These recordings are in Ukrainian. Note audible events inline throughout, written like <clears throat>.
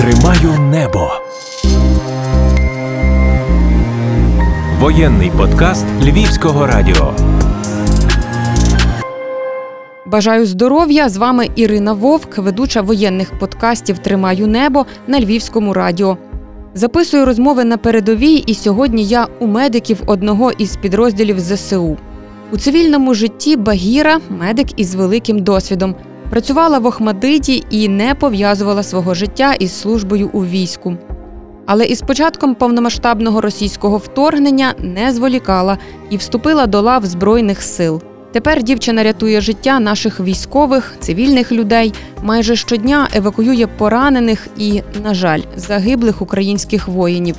Тримаю небо. Воєнний подкаст Львівського радіо. Бажаю здоров'я! З вами Ірина Вовк, ведуча воєнних подкастів Тримаю небо на Львівському радіо. Записую розмови на передовій, і сьогодні я у медиків одного із підрозділів ЗСУ. У цивільному житті Багіра медик із великим досвідом. Працювала в Охмадиті і не пов'язувала свого життя із службою у війську. Але із початком повномасштабного російського вторгнення не зволікала і вступила до лав Збройних сил. Тепер дівчина рятує життя наших військових, цивільних людей, майже щодня евакуює поранених і, на жаль, загиблих українських воїнів.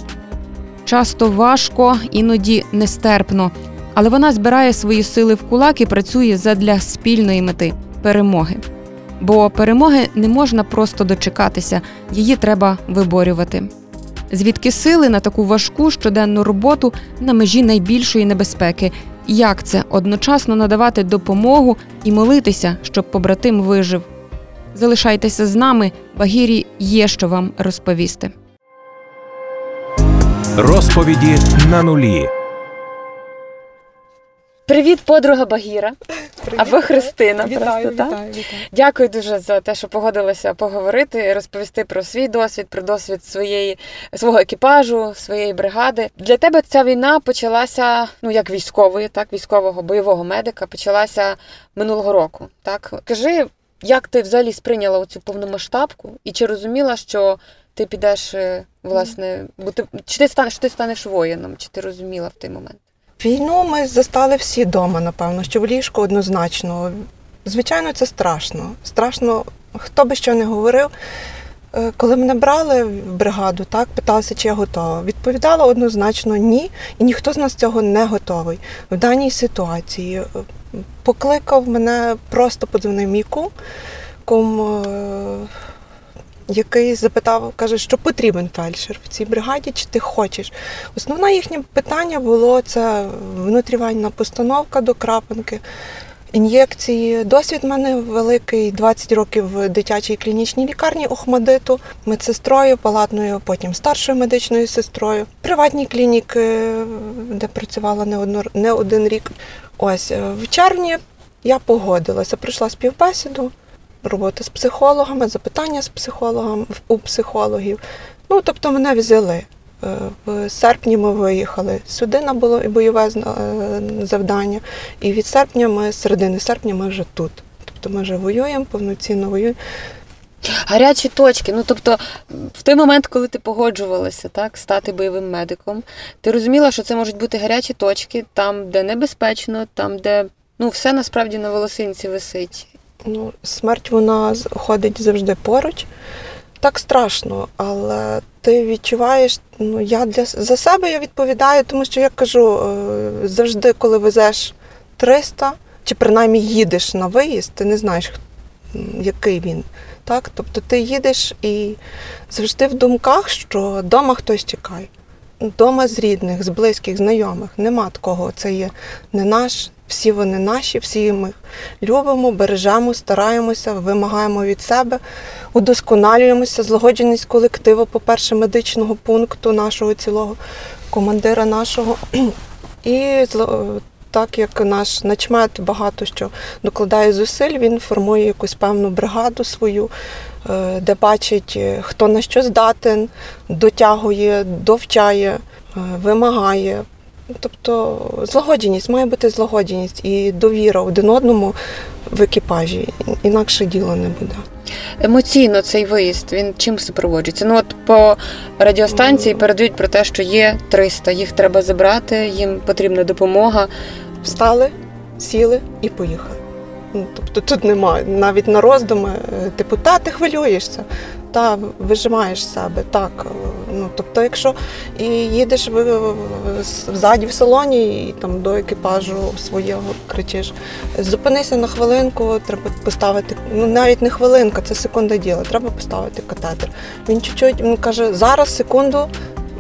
Часто важко, іноді нестерпно, але вона збирає свої сили в кулак і працює задля спільної мети перемоги. Бо перемоги не можна просто дочекатися, її треба виборювати. Звідки сили на таку важку щоденну роботу на межі найбільшої небезпеки? Як це одночасно надавати допомогу і молитися, щоб побратим вижив? Залишайтеся з нами, Багірі є що вам розповісти. Розповіді на нулі. Привіт, подруга Багіра. Або Христина. Вітаю, просто, так? вітаю, вітаю. Дякую дуже за те, що погодилася поговорити, розповісти про свій досвід, про досвід своєї свого екіпажу, своєї бригади. Для тебе ця війна почалася ну як військової, так військового бойового медика, почалася минулого року. Так кажи, як ти взагалі сприйняла оцю повномасштабку, і чи розуміла, що ти підеш е, власне, бути чи ти станеш, ти станеш воїном, чи ти розуміла в той момент? Війну ми застали всі вдома, напевно, що в ліжку однозначно. Звичайно, це страшно. Страшно, хто би що не говорив. Е, Коли мене брали в бригаду, так питалися, чи я готова. Відповідала однозначно ні, і ніхто з нас цього не готовий в даній ситуації. Е, Покликав мене, просто подзвонив мій кум, кум, е, який запитав, каже, що потрібен фельдшер в цій бригаді, чи ти хочеш. Основне їхнє питання було це внутрівальна постановка до крапинки, ін'єкції. Досвід в мене великий, 20 років в дитячій клінічній лікарні Охмадиту, медсестрою, палатною, потім старшою медичною сестрою, приватні клініки, де працювала не, одно, не один рік. Ось в червні я погодилася, прийшла співбесіду, робота з психологами, запитання з психологом у психологів. Ну, тобто мене взяли. Е, В серпні ми виїхали сюди на було бойове е, завдання. І від серпня ми, з середини серпня, ми вже тут. Тобто ми вже воюємо, повноцінно воюємо. Гарячі точки. Ну тобто, в той момент, коли ти погоджувалася так, стати бойовим медиком, ти розуміла, що це можуть бути гарячі точки, там, де небезпечно, там, де ну все насправді на волосинці висить. Ну, смерть вона ходить завжди поруч. Так страшно, але ти відчуваєш, ну я для за себе я відповідаю, тому що я кажу, е, завжди, коли везеш 300, чи принаймні їдеш на виїзд, ти не знаєш, який він. Так? Тобто ти їдеш і завжди в думках, що вдома хтось чекає. Дома з рідних, з близьких, знайомих. Нема такого. Це є не наш, всі вони наші, всі ми любимо, бережемо, стараємося, вимагаємо від себе, удосконалюємося, злагодженість колективу, по-перше, медичного пункту нашого цілого, командира нашого. <clears throat> І так як наш начмет багато що докладає зусиль, він формує якусь певну бригаду свою, е, де бачить, е, хто на що здатен, дотягує, довчає, е, вимагає. Тобто злагодженість, має бути злагодженість і довіра один одному в екіпажі. Інакше діло не буде. Емоційно цей виїзд він чим супроводжується? Ну от по радіостанції передають про те, що є 300, їх треба забрати, їм потрібна допомога. Встали, сіли і поїхали. Ну, тобто тут немає навіть на роздуми, е, типу, та ти хвилюєшся, та вижимаєш себе. Так. е, Ну, тобто, якщо і їдеш в, ззаді в салоні і там до екіпажу свого кричиш, зупинися на хвилинку, треба поставити, ну навіть не хвилинка, це секунда діла, треба поставити катетер. Він чуть-чуть він каже, зараз секунду.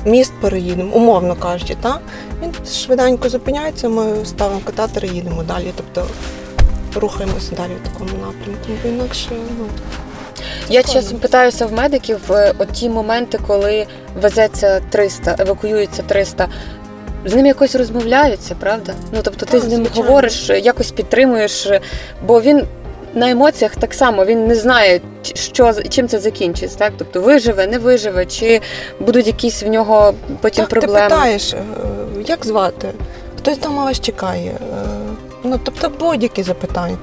Міст переїдемо, умовно кажучи, так? Він швиденько зупиняється, ми ставимо катетер і їдемо далі. Тобто рухаємося далі в такому напрямку. Бо інакше ну, Я чесно питаюся в медиків, е, от ті моменти, коли везеться 300, евакуюється 300, з ним якось розмовляються, правда? Ну тобто ти Так, з ним звичайно. говориш, е, якось підтримуєш, е, бо він. На емоціях так само він не знає, що чим це закінчиться, так тобто виживе, не виживе, чи будуть якісь в нього потім Так, проблеми. Ти питаєш, як звати? Хтось дома вас чекає. Ну, тобто будь-які запитання.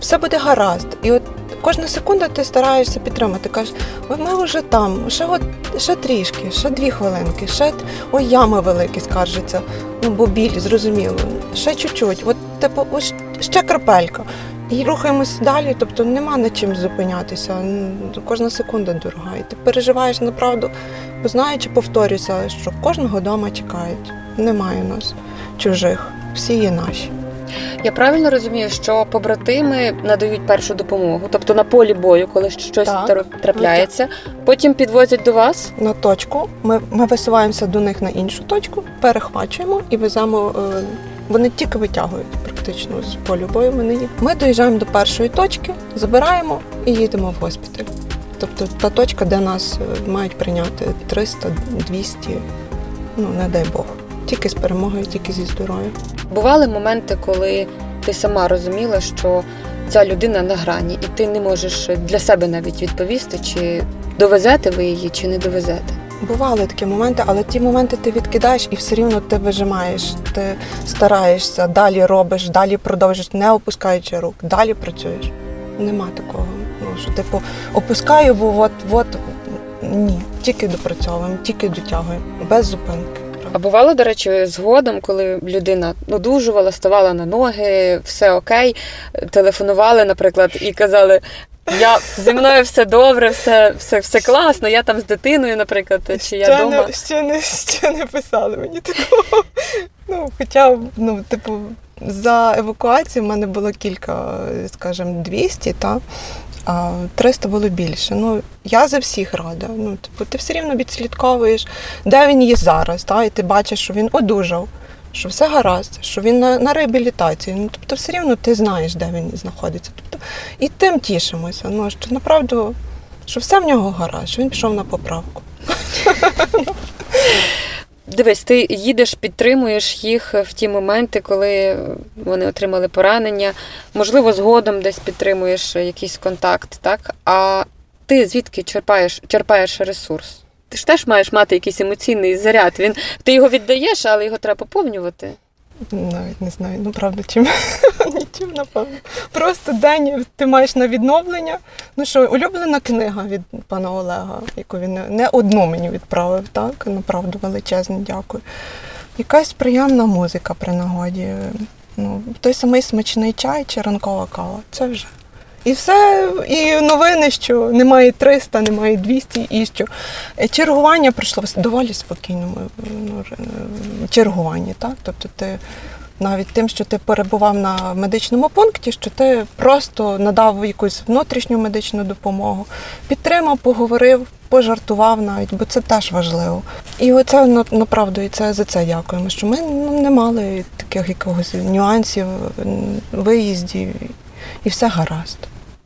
Все буде гаразд. І от кожна секунда ти стараєшся підтримати. Кажеш, ми вже там, ще от ще трішки, ще дві хвилинки, ще ой, ями великі скаржаться. Ну, бо біль, зрозуміло. Ще чуть-чуть. От, типу, ось ще крапелька. І рухаємось далі, тобто нема над чим зупинятися. Кожна секунда дорога. І ти переживаєш направду, бо знаючи, повторюся, що кожного вдома чекають. Немає у нас чужих, всі є наші. Я правильно розумію, що побратими надають першу допомогу, тобто на полі бою, коли щось Так. трапляється, потім підвозять до вас. На точку ми, ми висуваємося до них на іншу точку, перехвачуємо і веземо. е, Вони тільки витягують практично з полю бою. Вони їх. Ми доїжджаємо до першої точки, забираємо і їдемо в госпіталь. Тобто та точка, де нас е, мають прийняти 300, 200, ну не дай Бог. Тільки з перемогою, тільки зі здоров'ям. Бували моменти, коли ти сама розуміла, що ця людина на грані, і ти не можеш для себе навіть відповісти, чи довезете ви її, чи не довезете. Бували такі моменти, але ті моменти ти відкидаєш і все рівно ти вижимаєш, ти стараєшся, далі робиш, далі продовжуєш, не опускаючи рук, далі працюєш. Нема такого. Ну що типу опускаю, бо от от ні, тільки допрацьовуємо, тільки дотягуємо, без зупинки. А бувало, до речі, згодом, коли людина одужувала, ставала на ноги, все окей, телефонували, наприклад, і казали. Я зі мною все добре, все, все, все класно. Я там з дитиною, наприклад, чи я ще, вдома. не, ще, не, ще не писали мені такого. Ну, хоча, ну, типу, за евакуацію в мене було кілька, скажімо, 200, та, а 300 було більше. Ну, я за всіх рада. Ну, типу, ти все рівно відслідковуєш, де він є зараз, та, і ти бачиш, що він одужав, що все гаразд, що він на, на реабілітації. Ну, тобто, все рівно ти знаєш, де він знаходиться. Тобто, і тим тішимося. Ну, що направду, що все в нього гаразд, що він пішов на поправку. <laughs> Дивись, ти їдеш, підтримуєш їх в ті моменти, коли вони отримали поранення. Можливо, згодом десь підтримуєш якийсь контакт, так? А ти звідки черпаєш, черпаєш ресурс? Ти ж теж маєш мати якийсь емоційний заряд. Він, ти його віддаєш, але його треба поповнювати. Навіть не знаю, ну правда, чим <laughs> нічим, напевно. Просто день ти маєш на відновлення. Ну що, улюблена книга від пана Олега, яку він не- одну мені відправив, так? Направду величезне дякую. Якась приємна музика при нагоді. Ну, той самий смачний чай чи ранкова кава. Це вже. І все, і новини, що немає 300, немає 200, і що Е, чергування пройшло доволі спокійному ну, е, чергуванні, так? Тобто ти навіть тим, що ти перебував на медичному пункті, що ти просто надав якусь внутрішню медичну допомогу, підтримав, поговорив, пожартував навіть, бо це теж важливо. І оце на- направду, і це за це дякуємо, що ми ну, не мали таких якогось нюансів, виїздів, і все гаразд.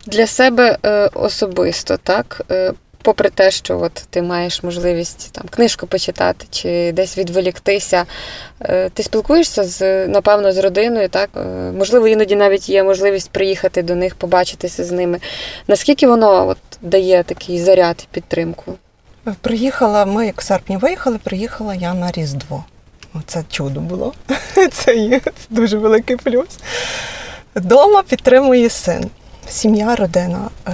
Для себе е, особисто, так? Е, попри те, що от ти маєш можливість там книжку почитати чи десь відволіктися, е, ти спілкуєшся з напевно з родиною, так? Можливо, іноді навіть є можливість приїхати до них, побачитися з ними. Наскільки воно от дає такий заряд і підтримку? Приїхала, ми як в серпні виїхали, приїхала я на Різдво. Це чудо було. <laughs> Це є це дуже великий плюс. Дома підтримує син. Сім'я, родина. Е,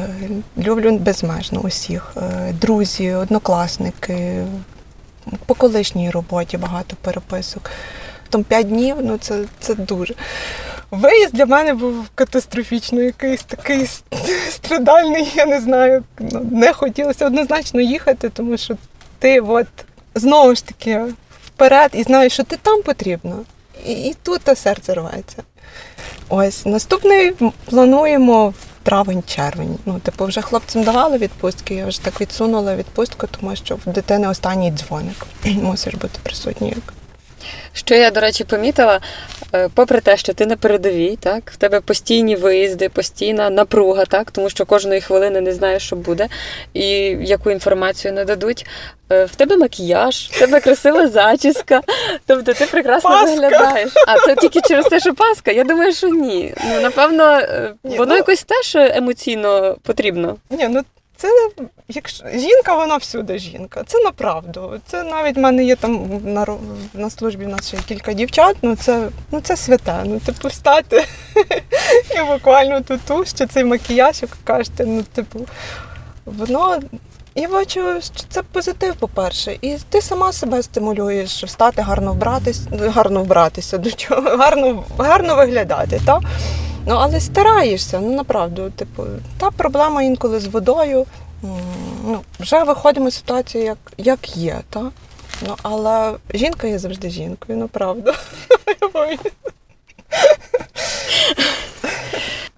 Люблю безмежно усіх. Е, Друзі, однокласники, по колишній роботі багато переписок. Там п'ять днів, ну це, це дуже. Виїзд для мене був катастрофічно, якийсь такий страдальний, я не знаю. Ну, Не хотілося однозначно їхати, тому що ти от знову ж таки вперед і знаєш, що ти там потрібно. І, і тут серце рветься. Ось наступний плануємо в травень-червень. Ну, типу, вже хлопцям давали відпустки, я вже так відсунула відпустку, тому що в дитини останній дзвоник. <clears throat> Мусиш бути присутній. Що я, до речі, помітила, е, попри те, що ти на передовій, так, в тебе постійні виїзди, постійна напруга, так, тому що кожної хвилини не знаєш, що буде, і яку інформацію нададуть. Е, В тебе макіяж, в тебе красива зачіска. Тобто ти прекрасно Паска. виглядаєш. А це тільки через те, що паска? Я думаю, що ні. Ну, напевно, е, Ні, воно ну- якось теж емоційно потрібно. Ні, ну це якщо жінка, вона всюди жінка. Це направду. Це навіть в мене є там на, на службі в нас ще кілька дівчат. Ну це ну це святе. Ну типу встати <laughs> і буквально тут що цей макіяж, як кажете, ну типу, воно. Я бачу, що це позитив, по-перше, і ти сама себе стимулюєш встати, гарно вбратись, гарно вбратися до чого, <laughs> гарно, гарно виглядати. Та? Ну, але стараєшся, ну направду, типу, та проблема інколи з водою. Ну, вже виходимо з ситуації, як, як є, та? Ну, але жінка є завжди жінкою, ну правда.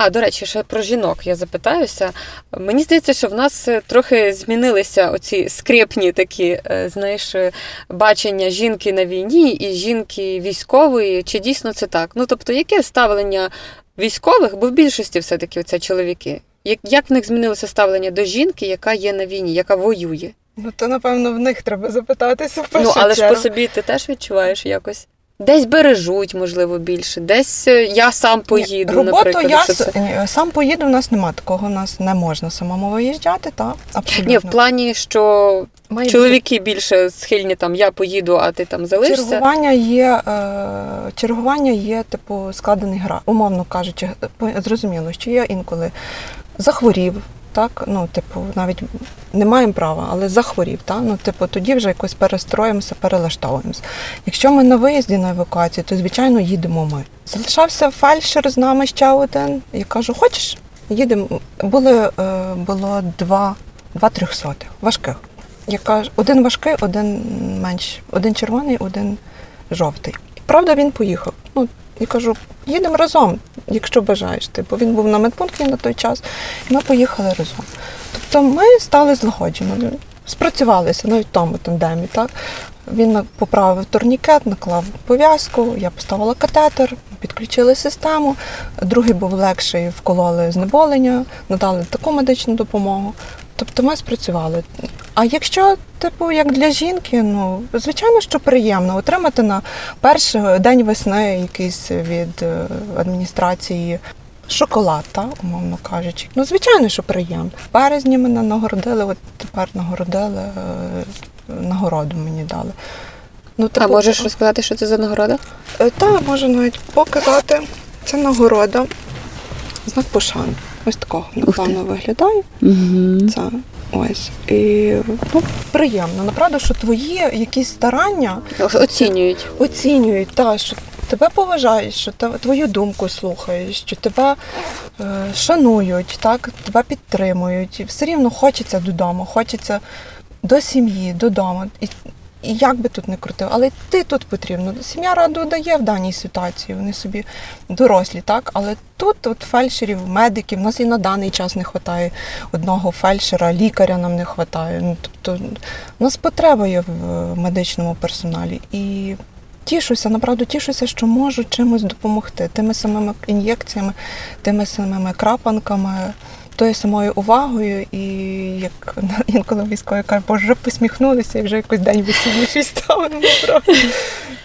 А, до речі, ще про жінок я запитаюся. Мені здається, що в нас е, трохи змінилися оці скрепні такі, е, знаєш, е, бачення жінки на війні і жінки військової. Чи дійсно це так? Ну тобто, яке ставлення військових, бо в більшості все-таки це чоловіки. Як, як в них змінилося ставлення до жінки, яка є на війні, яка воює? Ну, то, напевно, в них треба запитатися в першу ну, але ж по собі ти теж відчуваєш якось. Десь бережуть, можливо, більше, десь е, я сам поїду, Роботу наприклад. я с- це... ні, сам поїду, у нас нема такого, у нас не можна самому виїжджати, так? Абсолютно. Ні, в плані, що Має чоловіки більше схильні там я поїду, а ти там залишишся. Чергування є, е, чергування є, типу, складений гра, умовно кажучи, зрозуміло, що я інколи захворів, так, ну, типу, навіть не маємо права, але захворів, так? Ну, типу, тоді вже якось перестроїмося, перелаштовуємося. Якщо ми на виїзді на евакуацію, то звичайно їдемо ми. Залишався фельдшер з нами ще один. Я кажу, хочеш? Їдемо. Були, е, було два, два трьохсотих, важких. Я кажу, один важкий, один менш, один червоний, один жовтий. Правда, він поїхав. Ну, я кажу, їдемо разом, якщо бажаєш. Типу, він був на медпункті на той час, і ми поїхали разом. Тобто ми стали злагоджено, спрацювалися навіть в тому тандемі. Так? Він поправив турнікет, наклав пов'язку, я поставила катетер, підключили систему. Другий був легший, вкололи знеболення, надали таку медичну допомогу. Тобто ми спрацювали. А якщо, типу, як для жінки, ну звичайно, що приємно отримати на перший день весни якийсь від е, адміністрації шоколад, та, умовно кажучи. Ну, звичайно, що приємно. В березні мене нагородили, от тепер нагородили, е, нагороду мені дали. Ну, А можеш розказати, що це за нагорода? Е, Та можу навіть показати. Це нагорода. Знак пошани. Ось такого, напевно, виглядає. Угу. Це ось. І ну, приємно. Направду, що твої якісь старання Оцінюють. оцінюють, та, що тебе поважають, що твою думку слухають, що тебе е, шанують, так, тебе підтримують. І все рівно хочеться додому, хочеться до сім'ї, додому. І, і як би тут не крутив, але ти тут потрібно. Сім'я раду дає в даній ситуації, вони собі дорослі, так? Але тут от фельдшерів, медиків, у нас і на даний час не вистачає одного фельдшера, лікаря нам не вистачає. Ну, тобто, у нас потреба є в медичному персоналі. І тішуся, направду тішуся, що можу чимось допомогти тими самими ін'єкціями, тими самими крапанками, тою самою увагою. І як <laughs> інколи військові кажуть, боже, вже посміхнулися і вже якось день весільніший став. Ну. <laughs>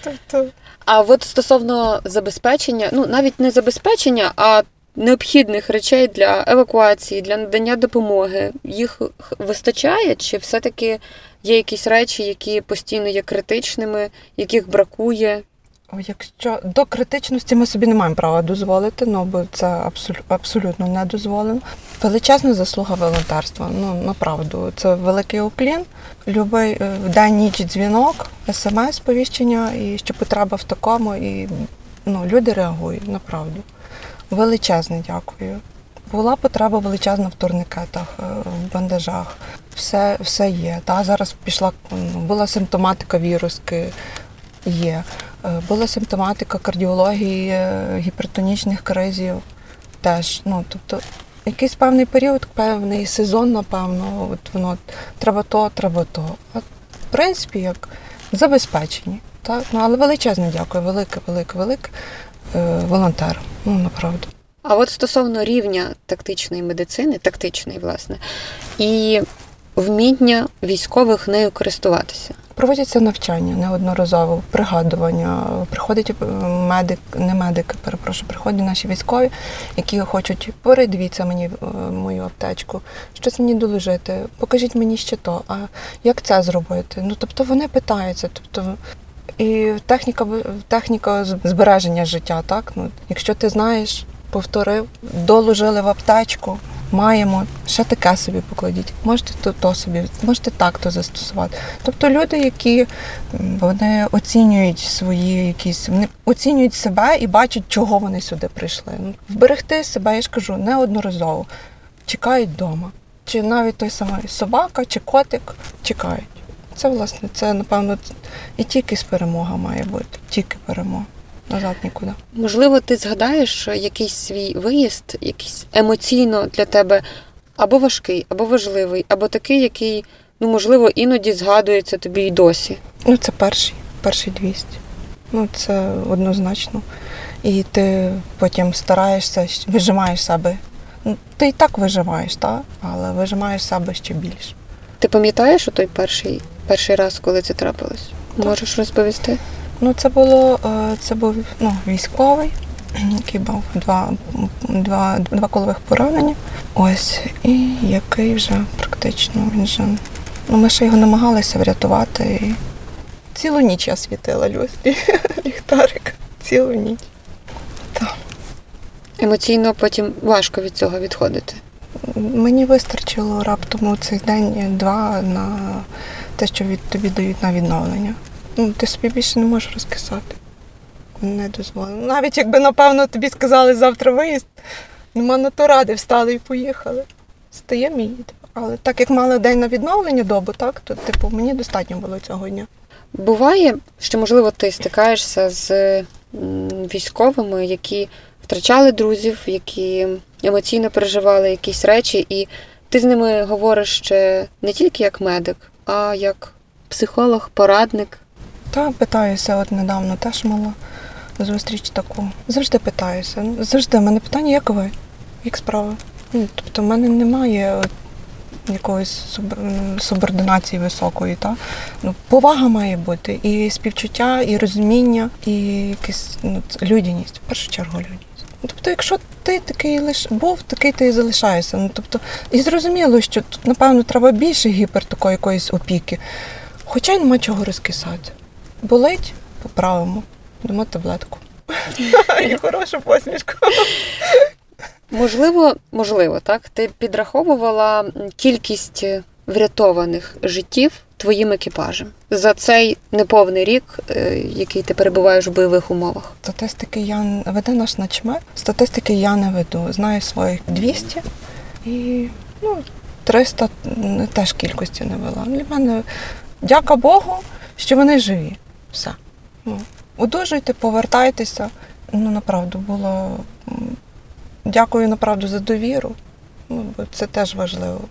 Тобто, А от стосовно забезпечення, ну навіть не забезпечення, а необхідних речей для евакуації, для надання допомоги, їх вистачає, чи все-таки є якісь речі, які постійно є критичними, яких бракує? Якщо до критичності ми собі не маємо права дозволити, ну бо це абсолю- абсолютно не дозволено. Величезна заслуга волонтерства. Ну направду, це великий уклін. Любий е, день ніч дзвінок, смс-повіщення, і що потреба в такому, і ну, люди реагують, направду. Величезне дякую. Була потреба величезна в турникетах, е, в бандажах. Все, все є. Та зараз пішла ну, була симптоматика віруски. Є. Е, Була симптоматика кардіології, е, гіпертонічних кризів теж. Ну, тобто, якийсь певний період, певний сезон, напевно, от воно треба то, треба то. А в принципі, як забезпечені. Так? Ну, але величезне дякую, велике, велике, велике е, волонтерам. Ну, направду. А от стосовно рівня тактичної медицини, тактичної, власне, і вміння військових нею користуватися. Проводяться навчання неодноразово, пригадування. Приходять е, медик, не медики, перепрошую, приходять наші військові, які хочуть передивіться мені е, мою аптечку, щось мені доложити, покажіть мені ще то. А як це зробити? Ну тобто вони питаються. Тобто, і техніка техніка збереження життя, так? Ну, якщо ти знаєш, повторив, доложили в аптечку. Маємо ще таке собі покладіть. Можете то, то собі, можете так то застосувати. Тобто люди, які вони оцінюють свої якісь, вони оцінюють себе і бачать, чого вони сюди прийшли. Ну, Вберегти себе, я ж кажу, неодноразово. Чекають вдома. Чи навіть той самий собака, чи котик чекають. Це, власне, це, напевно, і тільки з перемога має бути. Тільки перемога. Назад нікуди. Можливо, ти згадаєш якийсь свій виїзд, якийсь емоційно для тебе або важкий, або важливий, або такий, який, ну, можливо, іноді згадується тобі й досі. Ну, це перший, перший 200. Ну, це однозначно. І ти потім стараєшся, вижимаєш себе. Ну, Ти і так вижимаєш, так? але вижимаєш себе ще більше. Ти пам'ятаєш у той перший, перший раз, коли це трапилось? Так. Можеш розповісти? Ну, це було е, це був ну, військовий, <clears throat> який мав два, два, два колових поранення. Ось, і який вже практично він же. Ну, ми ще його намагалися врятувати. І цілу ніч я світила люстрі <laughs> ліхтарик. Цілу ніч. Так. Емоційно потім важко від цього відходити. Мені вистачило раптом у цей день-два на те, що від тобі дають на відновлення. Ну, ти собі більше не можеш розкисати. Не дозволено. Навіть якби, напевно, тобі сказали завтра виїзд, нема на то ради, встали і поїхали. Стаємо і їдемо. Але так як мали день на відновлення добу, так, то типу мені достатньо було цього дня. Буває, що, можливо, ти стикаєшся з військовими, які втрачали друзів, які емоційно переживали якісь речі, і ти з ними говориш ще не тільки як медик, а як психолог, порадник. Та питаюся, от недавно теж мала зустріч таку. Завжди питаюся. Завжди в мене питання, як ви? Як справи? Ну, тобто в мене немає от якоїсь суб- субординації високої. Та? Ну, повага має бути, і співчуття, і розуміння, і якась ну, людяність. В першу чергу людяність. Тобто, якщо ти такий лиш був, такий ти і залишаєшся. Ну, тобто, і зрозуміло, що тут, напевно, треба більше гіпер такої якоїсь опіки. Хоча й нема чого розкисати. Болить, поправимо. Дамо таблетку. <laughs> І хорошу посмішку. Можливо, можливо, так. Ти підраховувала кількість врятованих життів твоїм екіпажем за цей неповний рік, е, який ти перебуваєш в бойових умовах. Статистики я веде наш начмет. Статистики я не веду. Знаю своїх 200 і ну, 300 теж кількості не вела. Для мене, дяка Богу, що вони живі. Все. Ну, одужуйте, повертайтеся. Ну, направду було. Дякую направду за довіру. Ну, бо це теж важливо.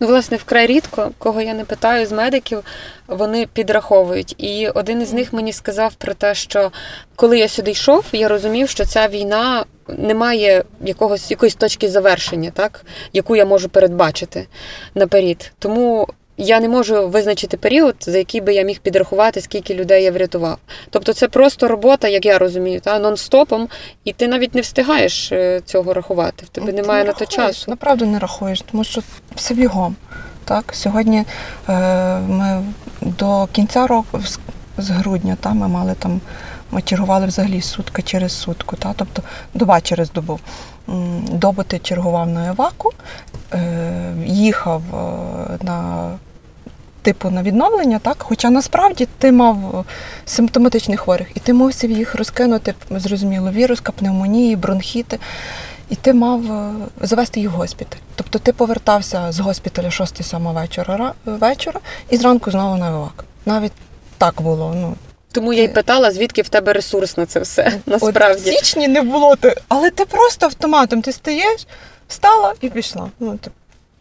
Ну, власне, вкрай рідко, кого я не питаю з медиків, вони підраховують. І один із них мені сказав про те, що коли я сюди йшов, я розумів, що ця війна не має якогось якоїсь точки завершення, так, яку я можу передбачити наперед. Тому я не можу визначити період, за який би я міг підрахувати, скільки людей я врятував. Тобто це просто робота, як я розумію, та нон-стопом, і ти навіть не встигаєш е, цього рахувати. В тебе Ну, ти немає не на то часу. Направду не рахуєш, тому що все бігом. Так? Сьогодні е, ми до кінця року, з, з грудня, та, ми мали там, ми чергували взагалі сутка через сутку, та? тобто доба через добу. М, Добу ти чергував на еваку, е, їхав е, на. Типу на відновлення, так? Хоча насправді ти мав е, симптоматичних хворих, і ти мусив їх розкинути, зрозуміло, віруска, пневмонії, бронхіти. І ти мав е, завести їх в госпіталь. Тобто ти повертався з госпіталя 6-7 вечора, ра- вечора і зранку знову на евак. Навіть так було. Ну, Тому я й питала, звідки в тебе ресурс на це все. От в січні не було, ти, але ти просто автоматом ти стаєш, встала і пішла. Ну, ти,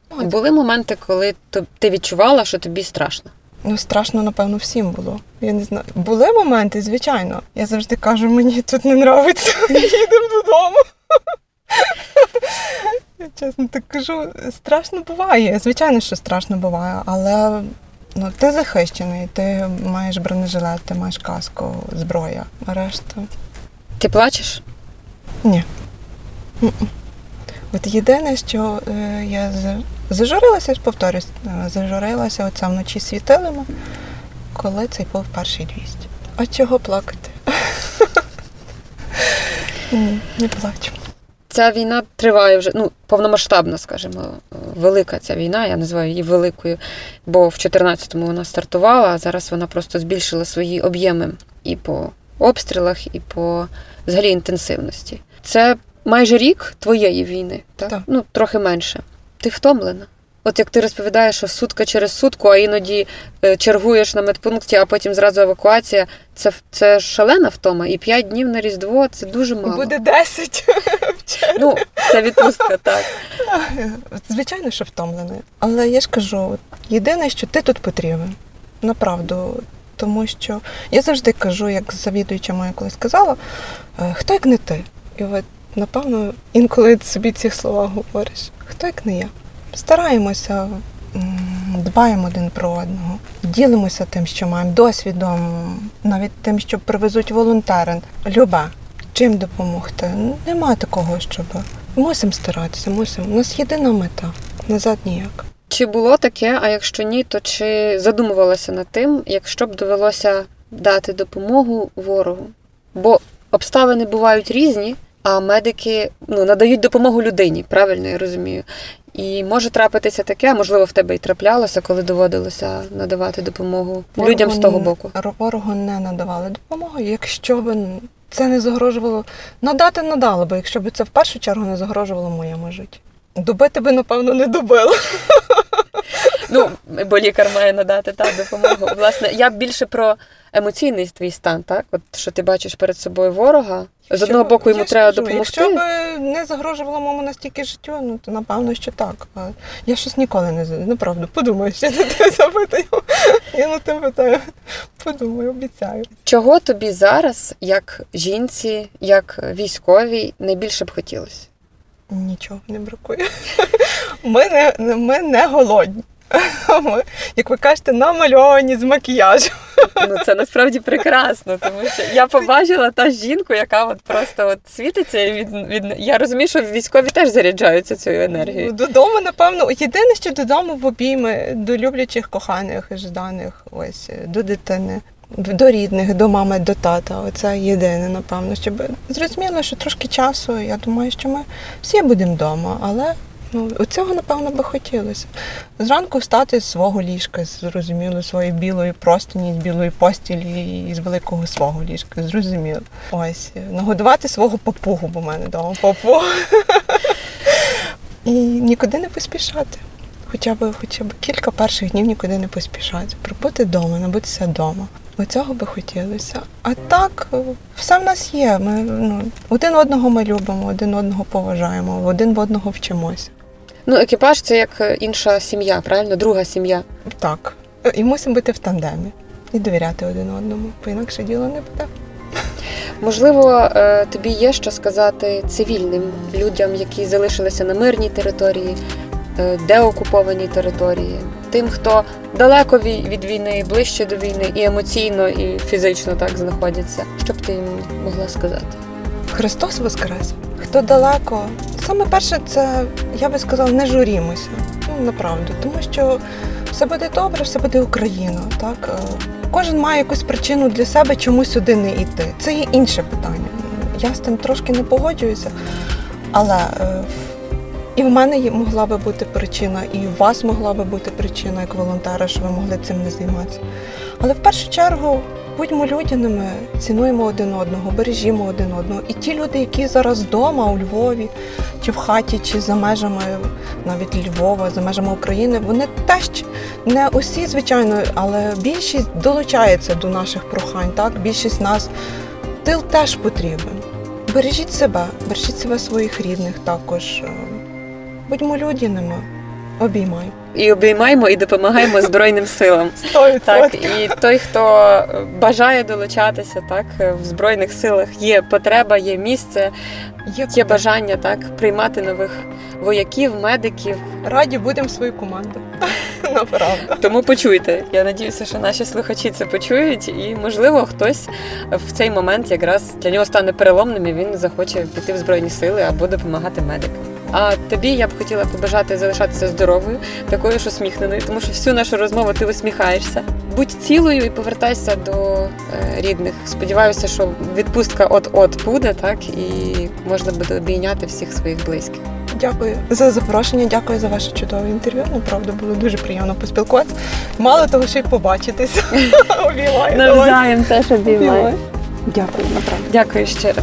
Були моменти, коли ти відчувала, що тобі страшно. Ну, страшно, напевно, всім було. Я не знаю. Були моменти, звичайно. Я завжди кажу, мені тут не нравиться, <laughs> їдемо додому. <laughs> Я чесно так кажу, страшно буває. Звичайно, що страшно буває, але ну, ти захищений, ти маєш бронежилет, ти маєш каску, зброя, а решта. Ти плачеш? Ні. От єдине, що е, я зажурилася, повторюсь, е, зажурилася оце вночі світилами, коли цей був перший 200. А чого плакати? <laughs> Ні, не плачу. Ця війна триває вже ну повномасштабна, скажімо, велика ця війна. Я називаю її великою, бо в 14-му вона стартувала, а зараз вона просто збільшила свої об'єми і по обстрілах, і по взагалі інтенсивності. Це майже рік твоєї війни, так? Так. Ну трохи менше. Ти втомлена. От як ти розповідаєш, що сутка через сутку, а іноді е, чергуєш на медпункті, а потім зразу евакуація. Це, це шалена втома. І п'ять днів на Різдво це дуже мало. Буде 10. Ну, це відпустка, так. Звичайно, що втомлений. Але я ж кажу, єдине, що ти тут потрібен. Направду. Тому що я завжди кажу, як завідуюча моя колись сказала, е, хто як не ти? І от, напевно, інколи собі ці слова говориш. Хто як не я? Стараємося, дбаємо один про одного, ділимося тим, що маємо, досвідом, навіть тим, що привезуть волонтери. Любе, чим допомогти. Нема такого, щоб мусимо старатися, мусимо. У нас єдина мета. Назад ніяк. Чи було таке, а якщо ні, то чи задумувалася над тим, якщо б довелося дати допомогу ворогу? Бо обставини бувають різні, а медики ну, надають допомогу людині, правильно я розумію. І може трапитися таке, а можливо, в тебе і траплялося, коли доводилося надавати допомогу людям з того боку. ро- Ворогу не надавали допомогу, якщо б це не загрожувало. Надати надали би, якщо б це в першу чергу не загрожувало моєму житті. Добити би, напевно, не добило. Ну, бо лікар має надати та допомогу. Власне, я більше про емоційний твій стан, так? От що ти бачиш перед собою ворога. З одного боку йому я треба кажу, допомогти. Якщо б не загрожувало моєму настільки життю, ну то напевно, що так. А я щось ніколи не ну, правда, подумаю, що на тебе запитаю. Я на тебе питаю. Подумаю, обіцяю. Чого тобі зараз, як жінці, як військовій, найбільше б хотілося? Нічого не бракує. <laughs> Ми не, ми не голодні. <laughs> Ми, як ви кажете, намальовані з макіяжем. <laughs> Ну це насправді прекрасно, тому що я побачила та жінку, яка от просто от світиться від, від я розумію, що військові теж заряджаються цією енергією. Додому, напевно, єдине, що додому в обійми до люблячих, коханих, жданих, ось до дитини, до рідних, до мами, до тата. Оце єдине, напевно, щоб зрозуміло, що трошки часу. Я думаю, що ми всі будемо вдома, але. Ну, цього, напевно, би хотілося. Зранку встати з свого ліжка, зрозуміло, своєї білої простині, з білої постілі і з великого свого ліжка, зрозуміло. Ось, нагодувати свого папугу, бо в мене вдома папуга. І нікуди не поспішати. Хоча б, хоча б кілька перших днів нікуди не поспішати. Пробути вдома, набутися вдома. Оцього би хотілося. А так, е, все в нас є. Ми ну, один одного ми любимо, один одного поважаємо, один в одного вчимося. Ну, екіпаж це як інша сім'я, правильно? Друга сім'я. Так. Е, І мусимо бути в тандемі і довіряти один одному, бо інакше діло не буде. Можливо, е, тобі є що сказати цивільним людям, які залишилися на мирній території, е, деокупованій території, тим, хто далеко від війни, ближче до війни, і емоційно, і фізично так знаходяться. Що б ти їм могла сказати? Христос Воскрес. Хто далеко, саме перше, це я би сказала, не журімося. Ну, направду, тому що все буде добре, все буде Україна. Так Е, кожен має якусь причину для себе, чому сюди не йти. Це є інше питання. Я з тим трошки не погоджуюся, але е, і в мене могла би бути причина, і у вас могла би бути причина як волонтера, що ви могли цим не займатися. Але в першу чергу будьмо людяними, цінуємо один одного, бережімо один одного. І ті люди, які зараз вдома, у Львові, чи в хаті, чи за межами навіть Львова, за межами України, вони теж не усі, звичайно, але більшість долучається до наших прохань. Так, більшість нас тил теж потрібен. Бережіть себе, бережіть себе своїх рідних також. Будьмо людяними. Обіймаю. І обіймаємо і допомагаємо Збройним силам. Так, і той, хто бажає долучатися, так в збройних силах є потреба, є місце, Є, є бажання так приймати нових вояків, медиків. Раді будемо свою команду. <laughs> Направду. Тому почуйте. Я надіюся, що наші слухачі це почують, і можливо хтось в цей момент якраз для нього стане переломним і він захоче піти в збройні сили або допомагати медикам. А тобі я б хотіла побажати залишатися здоровою, такою ж усміхненою, тому що всю нашу розмову ти усміхаєшся. Будь цілою і повертайся до е, рідних. Сподіваюся, що відпустка от-от буде, так і можна буде обійняти всіх своїх близьких. Дякую за запрошення, дякую за ваше чудове інтерв'ю. Направду було дуже приємно поспілкуватися. Мало того, що й побачитися. <laughs> Обіймаю. давай. теж Обіймаю. Дякую, направду. Дякую щиро.